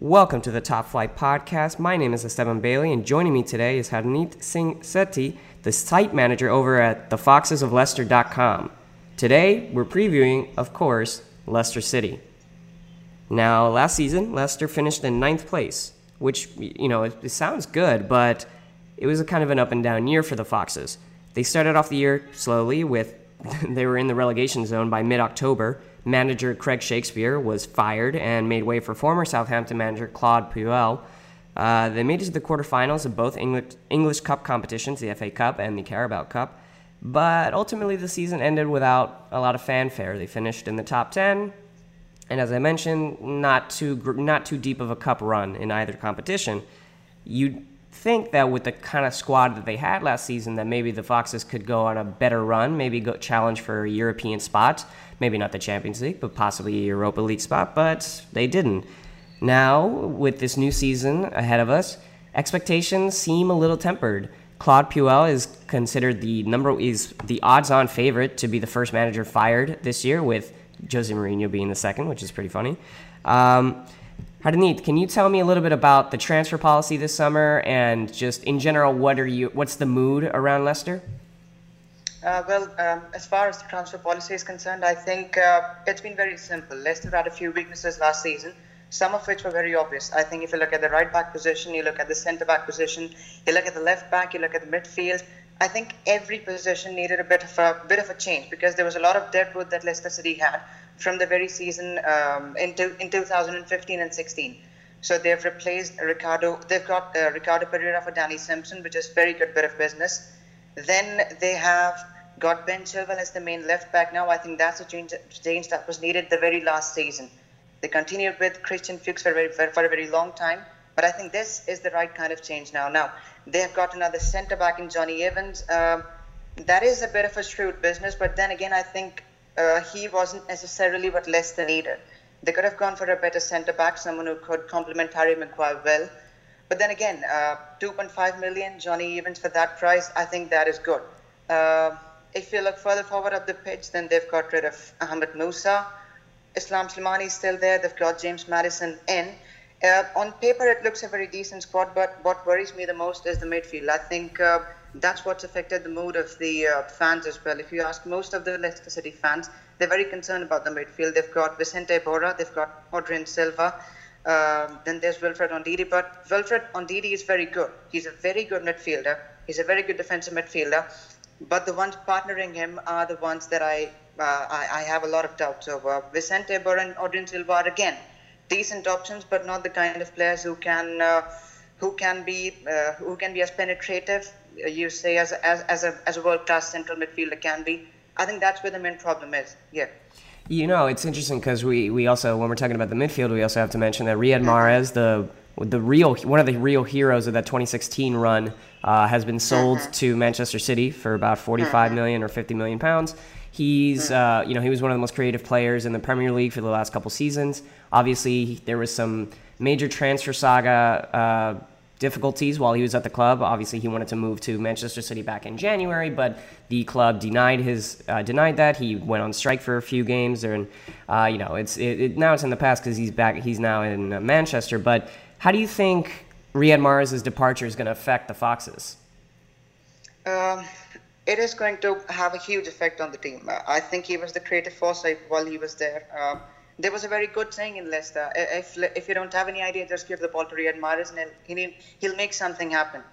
Welcome to the Top Flight Podcast. My name is Esteban Bailey, and joining me today is Harneet Singh Sethi, the site manager over at thefoxesofleicester.com. Today, we're previewing, of course, Leicester City. Now, last season, Leicester finished in ninth place, which, you know, it, it sounds good, but it was a kind of an up and down year for the Foxes. They started off the year slowly with they were in the relegation zone by mid-October Manager Craig Shakespeare was fired and made way for former Southampton manager Claude Puel. Uh, they made it to the quarterfinals of both English, English Cup competitions, the FA Cup and the Carabao Cup, but ultimately the season ended without a lot of fanfare. They finished in the top 10, and as I mentioned, not too, not too deep of a cup run in either competition. You'd think that with the kind of squad that they had last season, that maybe the Foxes could go on a better run, maybe go challenge for a European spot maybe not the Champions League, but possibly a Europa League spot, but they didn't. Now, with this new season ahead of us, expectations seem a little tempered. Claude Puel is considered the number is the odds-on favorite to be the first manager fired this year, with Jose Mourinho being the second, which is pretty funny. Um, Harneet, can you tell me a little bit about the transfer policy this summer and just in general, what are you? What's the mood around Leicester? Uh, well, um, as far as the transfer policy is concerned, I think uh, it's been very simple. Leicester had a few weaknesses last season, some of which were very obvious. I think if you look at the right back position, you look at the centre back position, you look at the left back, you look at the midfield. I think every position needed a bit of a bit of a change because there was a lot of deadwood that Leicester City had from the very season um, into in 2015 and 16. So they've replaced Ricardo. They've got uh, Ricardo Pereira for Danny Simpson, which is very good bit of business. Then they have got Ben Chilwell as the main left back now. I think that's a change, change that was needed the very last season. They continued with Christian Fuchs for, very, for, for a very long time, but I think this is the right kind of change now. Now, they have got another centre back in Jonny Evans. Um, that is a bit of a shrewd business, but then again, I think uh, he wasn't necessarily what Leicester needed. They could have gone for a better centre back, someone who could complement Harry Maguire well. But then again, uh, 2.5 million, Jonny Evans for that price, I think that is good. Uh, if you look further forward up the pitch, then they've got rid of Ahmed Musa. Islam Slimani is still there. They've got James Maddison in. Uh, on paper, it looks a very decent squad, but what worries me the most is the midfield. I think uh, that's what's affected the mood of the uh, fans as well. If you ask most of the Leicester City fans, they're very concerned about the midfield. They've got Vicente Iborra, they've got Adrien Silva, um, then there's Wilfred Ndidi, but Wilfred Ndidi is very good. He's a very good midfielder. He's a very good defensive midfielder. But the ones partnering him are the ones that I uh, I, I, have a lot of doubts over. Vicente Iborra and Adrien Silva are again decent options, but not the kind of players who can uh, who can be uh, who can be as penetrative. Uh, you say as as as a as a world class central midfielder can be. I think that's where the main problem is. Yeah. You know, it's interesting because we, we also, when we're talking about the midfield, we also have to mention that Riyad Mahrez, the the real one of the real heroes of that 2016 run, uh, has been sold mm-hmm. to Manchester City for about 45 mm-hmm. million or 50 million pounds. He's, mm-hmm. uh, you know, he was one of the most creative players in the Premier League for the last couple seasons. Obviously, there was some major transfer saga uh, difficulties while he was at the club. Obviously, he wanted to move to Manchester City back in January, but the club denied his uh, denied that. He went on strike for a few games, and uh, you know, it's it, it, now it's in the past because he's back. He's now in uh, Manchester. But how do you think Riyad Mahrez's departure is going to affect the Foxes? Um, it is going to have a huge effect on the team. I think he was the creative force while he was there. Um, there was a very good saying in Leicester: if if you don't have any idea, just give the ball to Riyad Mahrez, and he'll he'll make something happen.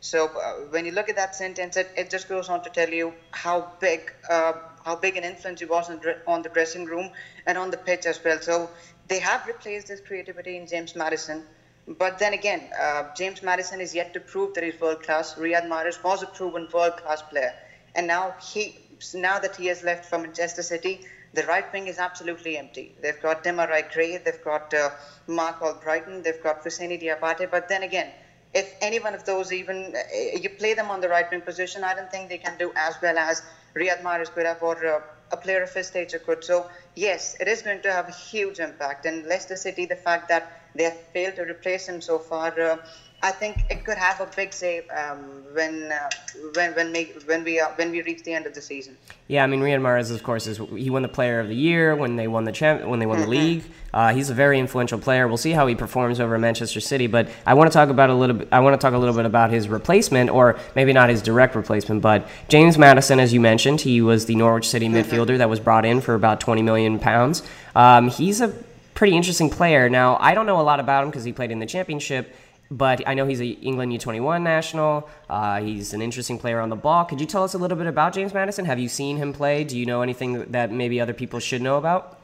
So uh, when you look at that sentence, it, it just goes on to tell you how big uh, how big an influence he was on, on the dressing room and on the pitch as well. So they have replaced his creativity in James Maddison. But then again, uh, James Maddison is yet to prove that he's world class. Riyad Mahrez was a proven world class player, and now he now that he has left for Manchester City, the right wing is absolutely empty. They've got Demarai Gray, they've got uh, Marc Albrighton, they've got Fousseni Diabate. But then again, if any one of those even uh, you play them on the right wing position, I don't think they can do as well as Riyad Mahrez could have or uh, a player of his stature could. So yes, it is going to have a huge impact. And Leicester City, the fact that they have failed to replace him so far. Uh, I think it could have a big say um, when uh, when when, make, when we uh, when we reach the end of the season. Yeah, I mean Riyad Mahrez, of course, is he won the Player of the Year when they won the champ when they won mm-hmm. the league. Uh, he's a very influential player. We'll see how he performs over Manchester City, but I want to talk about a little bit. I want to talk a little bit about his replacement, or maybe not his direct replacement, but James Maddison, as you mentioned, he was the Norwich City mm-hmm. midfielder that was brought in for about twenty million pounds. Um, he's a pretty interesting player. Now, I don't know a lot about him because he played in the championship but I know he's an England U21 national. Uh, he's an interesting player on the ball. Could you tell us a little bit about James Maddison? Have you seen him play? Do you know anything that maybe other people should know about?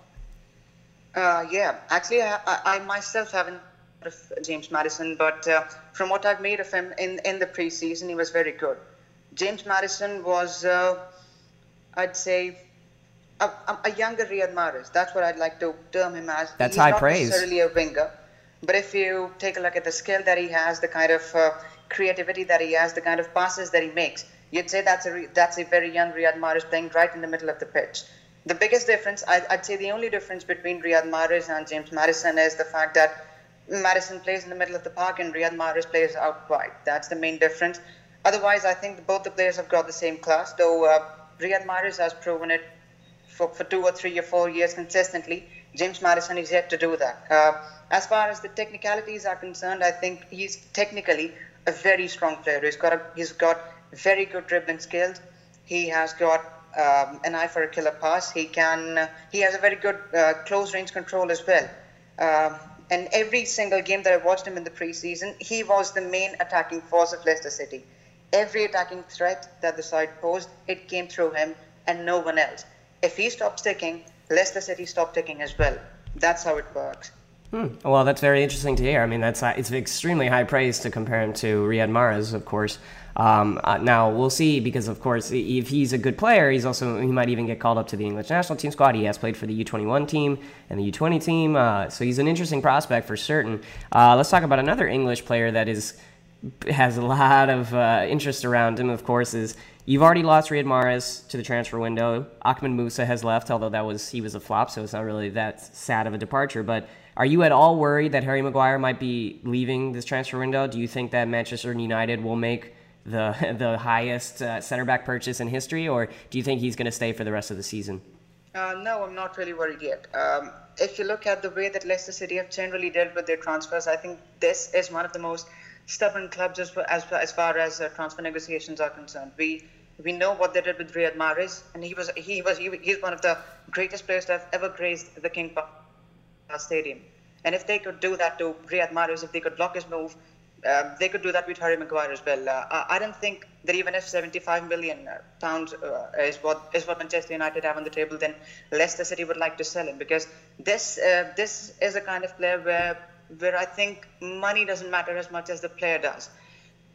Uh, yeah, actually, I, I, myself haven't heard of James Maddison, but uh, from what I've made of him in, in the preseason, he was very good. James Maddison was, uh, I'd say, a, a, younger Riyad Mahrez. That's what I'd like to term him as. That's He's high praise. necessarily a winger but if you take a look at the skill that he has, the kind of uh, creativity that he has, the kind of passes that he makes, you'd say that's a re- that's a very young Riyad Mahrez playing right in the middle of the pitch. The biggest difference, I, would say, the only difference between Riyad Mahrez and James Maddison is the fact that Maddison plays in the middle of the park and Riyad Mahrez plays out wide. That's the main difference. Otherwise, I think both the players have got the same class. Though uh, Riyad Mahrez has proven it for, for two or three or four years consistently. James Maddison is yet to do that. Uh, as far as the technicalities are concerned, I think he's technically a very strong player. He's got a, he's got very good dribbling skills. He has got um, an eye for a killer pass. He can uh, he has a very good uh, close range control as well. Um, and every single game that I watched him in the preseason, he was the main attacking force of Leicester City. Every attacking threat that the side posed, it came through him and no one else. If he stops ticking, Leicester City stop ticking as well. That's how it works. Hmm. Well, that's very interesting to hear. I mean, that's it's extremely high praise to compare him to Riyad Mahrez, of course. Um, uh, now we'll see because, of course, if he's a good player, he's also he might even get called up to the English national team squad. He has played for the U21 team and the U20 team, uh, so he's an interesting prospect for certain. Uh, let's talk about another English player that is has a lot of uh, interest around him. Of course, is You've already lost Riyad Mahrez to the transfer window. Ahmed Musa has left, although that was he was a flop, so it's not really that sad of a departure. But are you at all worried that Harry Maguire might be leaving this transfer window? Do you think that Manchester United will make the the highest uh, center back purchase in history, or do you think he's going to stay for the rest of the season? Uh, no, I'm not really worried yet. Um, if you look at the way that Leicester City have generally dealt with their transfers, I think this is one of the most stubborn clubs as, as, as far as uh, transfer negotiations are concerned. We we know what they did with Riyad Mahrez, and he was he was he, he's one of the greatest players to have ever graced the King Power Stadium. And if they could do that to Riyad Mahrez, if they could block his move, um, they could do that with Harry Maguire as well. Uh, I don't think that even if 75 million uh, pounds uh, is what is what Manchester United have on the table, then Leicester City would like to sell him because this uh, this is a kind of player where where I think money doesn't matter as much as the player does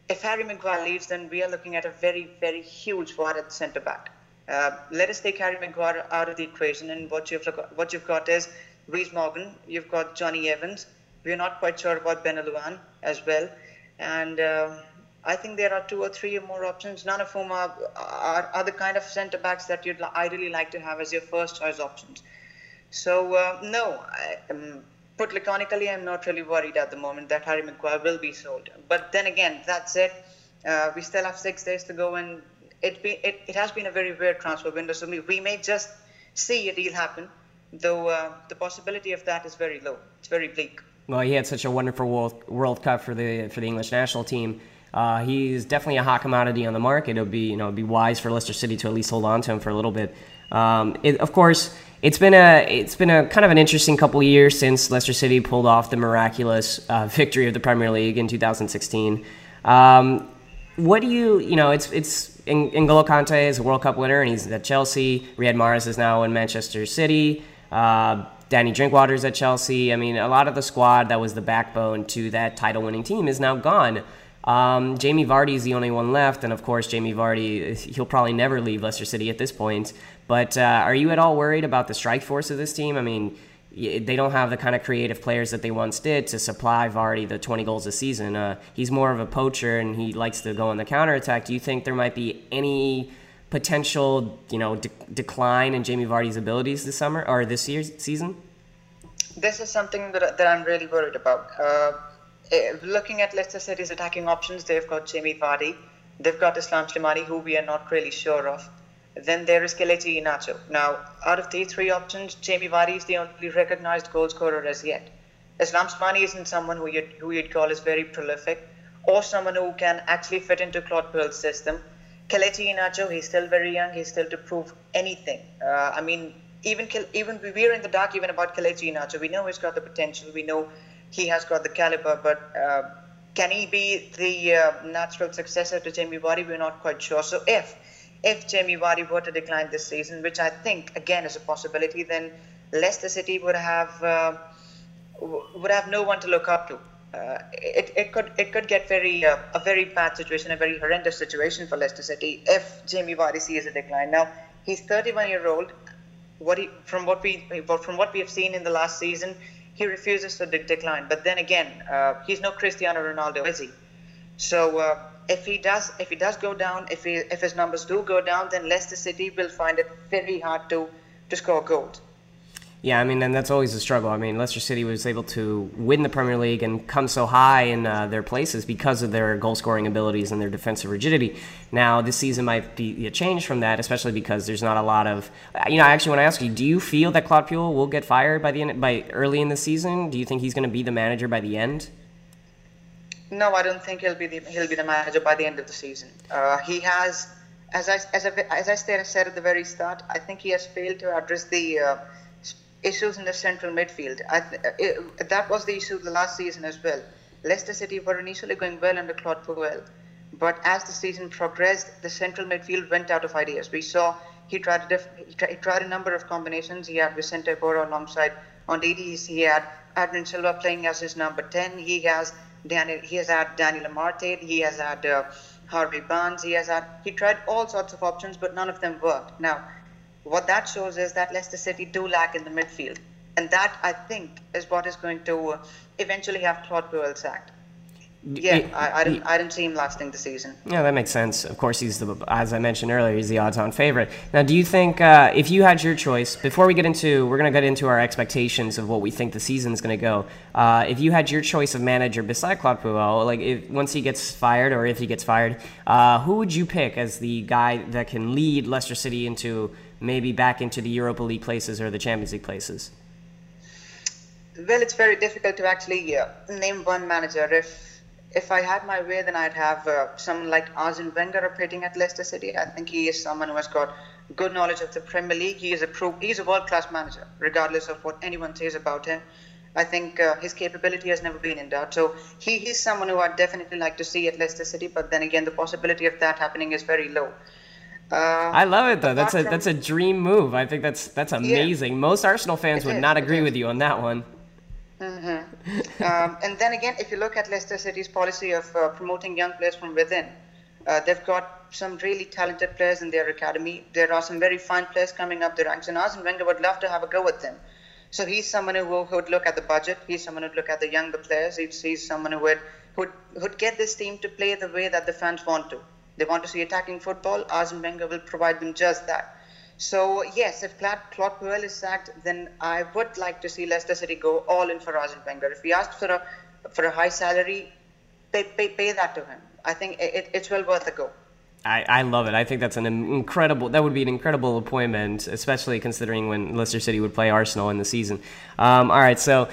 if Harry Maguire leaves, then we are looking at a very, very huge void at centre back. Uh, let us take Harry Maguire out of the equation, and what you've what you've got is Reece Morgan, you've got Jonny Evans. We're not quite sure about Benalouane as well, and uh, I think there are two or three or more options. None of whom are, are, are the kind of centre backs that you'd ideally like to have as your first choice options. So uh, no, I, um, put laconically, I'm not really worried at the moment that Harry Maguire will be sold. But then again, that's it. Uh, we still have six days to go, and it, be, it, it has been a very weird transfer window. So we, may just see a deal happen, though uh, the possibility of that is very low. It's very bleak. Well, he had such a wonderful World, World Cup for the for the English national team. Uh, he's definitely a hot commodity on the market. It would be you know it'd be wise for Leicester City to at least hold on to him for a little bit. Um, it, of course, it's been a it's been a kind of an interesting couple years since Leicester City pulled off the miraculous uh, victory of the Premier League in 2016. Um, what do you you know it's it's N'Golo Kante is a World Cup winner and he's at Chelsea. Riyad Mahrez is now in Manchester City. Uh, Danny Drinkwater's at Chelsea. I mean, a lot of the squad that was the backbone to that title-winning team is now gone. Um, Jamie Vardy is the only one left, and of course, Jamie Vardy, he'll probably never leave Leicester City at this point. But uh, are you at all worried about the strike force of this team? I mean, they don't have the kind of creative players that they once did to supply Vardy the 20 goals a season. Uh, he's more of a poacher, and he likes to go on the counterattack. Do you think there might be any potential, you know, de- decline in Jamie Vardy's abilities this summer or this year's season? This is something that, that I'm really worried about. Uh, looking at Leicester City's attacking options, they've got Jamie Vardy, they've got Islam Slimani, who we are not really sure of. Then there is Kelechi Iheanacho. Now, out of these three options, Jamie Vardy is the only recognized goal scorer as yet. Islam Slimani isn't someone who you'd, who you'd call as very prolific or someone who can actually fit into Claude Puel's system. Kelechi Iheanacho, he's still very young. He's still to prove anything. Uh, I mean, even even we are in the dark even about Kelechi Iheanacho. We know he's got the potential. We know he has got the caliber, but uh, can he be the uh, natural successor to Jamie Vardy? We're not quite sure. So if if Jamie Vardy were to decline this season, which I think again is a possibility, then Leicester City would have uh, would have no one to look up to. Uh, it, it could it could get very uh, a very bad situation, a very horrendous situation for Leicester City if Jamie Vardy sees a decline. Now he's 31 year old. What he, from what we from what we have seen in the last season, he refuses to de- decline. But then again, uh, he's no Cristiano Ronaldo, is he? So uh, if he does, if he does go down, if he, if his numbers do go down, then Leicester City will find it very hard to to score goals. Yeah, I mean, and that's always a struggle. I mean, Leicester City was able to win the Premier League and come so high in uh, their places because of their goal scoring abilities and their defensive rigidity. Now, this season might be a change from that, especially because there's not a lot of. You know, I actually want to ask you: Do you feel that Claude Puel will get fired by the end, by early in the season? Do you think he's going to be the manager by the end? No, I don't think he'll be the he'll be the manager by the end of the season. Uh, he has, as I as I, as I said at the very start, I think he has failed to address the. Uh, issues in the central midfield. It, that was the issue the last season as well. Leicester City were initially going well under Claude Puel, but as the season progressed, the central midfield went out of ideas. We saw he tried a, diff- he, he tried a number of combinations. He had Vicente Iborra alongside on DDs. He had Adrien Silva playing as his number 10. He has Daniel, he has had Daniel Amartey. He has had uh, Harvey Barnes. He has had he tried all sorts of options, but none of them worked. Now what that shows is that Leicester City do lack in the midfield. And that, I think, is what is going to eventually have Claude Puel sacked. Yeah, it, I, I, didn't, I didn't see him lasting the season. Yeah, that makes sense. Of course, he's the, as I mentioned earlier, he's the odds-on favorite. Now, do you think uh, if you had your choice, before we get into, we're going to get into our expectations of what we think the season is going to go. Uh, if you had your choice of manager beside Claude Puel, like if once he gets fired or if he gets fired, uh, who would you pick as the guy that can lead Leicester City into maybe back into the Europa League places or the Champions League places? Well, it's very difficult to actually uh, name one manager. If if I had my way, then I'd have uh, someone like Arsene Wenger operating at Leicester City. I think he is someone who has got good knowledge of the Premier League. He is a pro, he's a world class manager, regardless of what anyone says about him. I think uh, his capability has never been in doubt. So he, he's someone who I'd definitely like to see at Leicester City. But then again, the possibility of that happening is very low. Uh, I love it though. That's a that's a dream move. I think that's that's amazing. Yeah, Most Arsenal fans would is, not agree with you on that one. Mm-hmm. um, and then again, if you look at Leicester City's policy of uh, promoting young players from within, uh, they've got some really talented players in their academy. There are some very fine players coming up the ranks, and Arsene Wenger would love to have a go with them. So he's someone who, who would look at the budget. He's someone who would look at the younger players. He's, he's someone who would, who would get this team to play the way that the fans want to. They want to see attacking football. Arsene Wenger will provide them just that. So yes, if Claude, Puel is sacked, then I would like to see Leicester City go all in for Arsene Wenger. If he asked for a for a high salary, pay pay, pay that to him. I think it, it's well worth a go. I, I love it. I think that's an incredible. That would be an incredible appointment, especially considering when Leicester City would play Arsenal in the season. Um, all right, so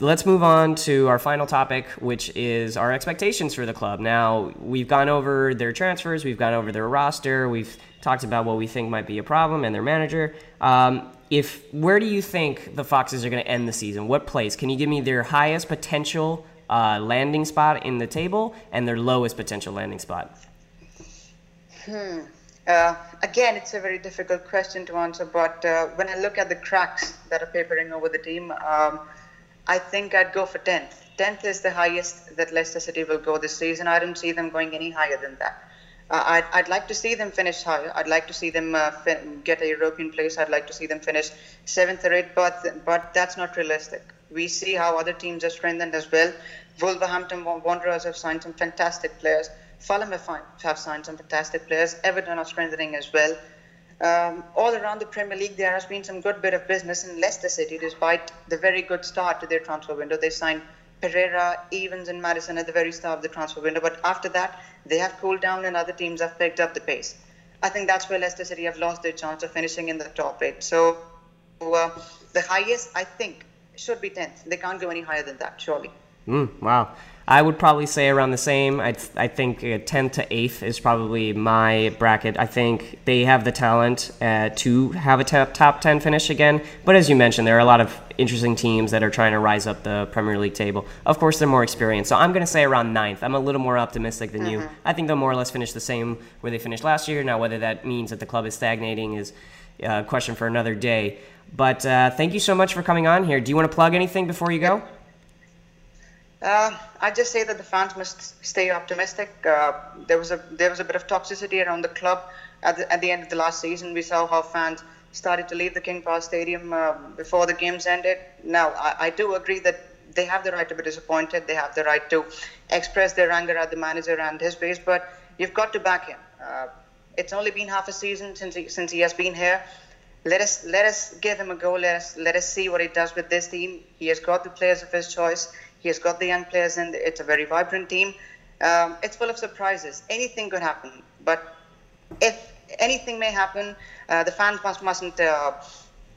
let's move on to our final topic, which is our expectations for the club. Now, we've gone over their transfers, we've gone over their roster, we've talked about what we think might be a problem and their manager. Um, if where do you think the Foxes are going to end the season? What place? Can you give me their highest potential uh, landing spot in the table and their lowest potential landing spot? Hmm. Uh, again, it's a very difficult question to answer, but uh, when I look at the cracks that are papering over the team, um, I think I'd go for 10th. 10th is the highest that Leicester City will go this season. I don't see them going any higher than that. Uh, I'd, I'd like to see them finish higher. I'd like to see them uh, fin- get a European place. I'd like to see them finish seventh or eighth, but but that's not realistic. We see how other teams are strengthened as well. Wolverhampton Wanderers have signed some fantastic players. Fulham have, have signed some fantastic players. Everton are strengthening as well. Um, all around the Premier League, there has been some good bit of business in Leicester City, despite the very good start to their transfer window. They signed Pereira, Evans, and Maddison at the very start of the transfer window. But after that, they have cooled down and other teams have picked up the pace. I think that's where Leicester City have lost their chance of finishing in the top eight. So uh, the highest, I think, should be 10th. They can't go any higher than that, surely. Mm, wow. I would probably say around the same. I, th- I think 10th to 8th is probably my bracket. I think they have the talent uh, to have a t- top 10 finish again. But as you mentioned, there are a lot of interesting teams that are trying to rise up the Premier League table. Of course, they're more experienced. So I'm going to say around 9th. I'm a little more optimistic than mm-hmm. you. I think they'll more or less finish the same where they finished last year. Now, whether that means that the club is stagnating is uh, a question for another day. But uh, thank you so much for coming on here. Do you want to plug anything before you go? Uh, I just say that the fans must stay optimistic. Uh, there was a there was a bit of toxicity around the club at the, at the end of the last season. We saw how fans started to leave the King Power Stadium uh, before the games ended. Now, I, I, do agree that they have the right to be disappointed. They have the right to express their anger at the manager and his base, but you've got to back him. Uh, it's only been half a season since he, since he has been here. Let us let us give him a go. Let us let us see what he does with this team. He has got the players of his choice he has got the young players, and it's a very vibrant team. Um, it's full of surprises. Anything could happen, but if anything may happen, uh, the fans must mustn't uh,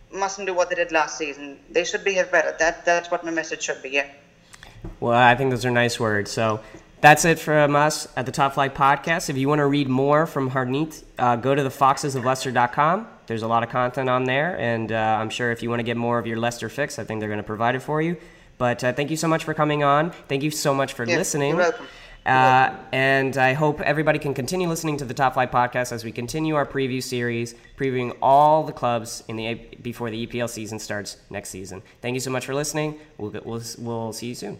mustn't do what they did last season. They should behave better. That that's what my message should be. Yeah. Well, I think those are nice words. So that's it from us at the Top Flight Podcast. If you want to read more from Harneet, uh, go to the foxesofleicester.com. There's a lot of content on there, and uh, I'm sure if you want to get more of your Leicester fix, I think they're going to provide it for you. But uh, thank you so much for coming on. Thank you so much for yeah, listening. You're welcome. Uh, and I hope everybody can continue listening to the Top Flight podcast as we continue our preview series, previewing all the clubs in the before the EPL season starts next season. Thank you so much for listening. We'll we'll, we'll see you soon.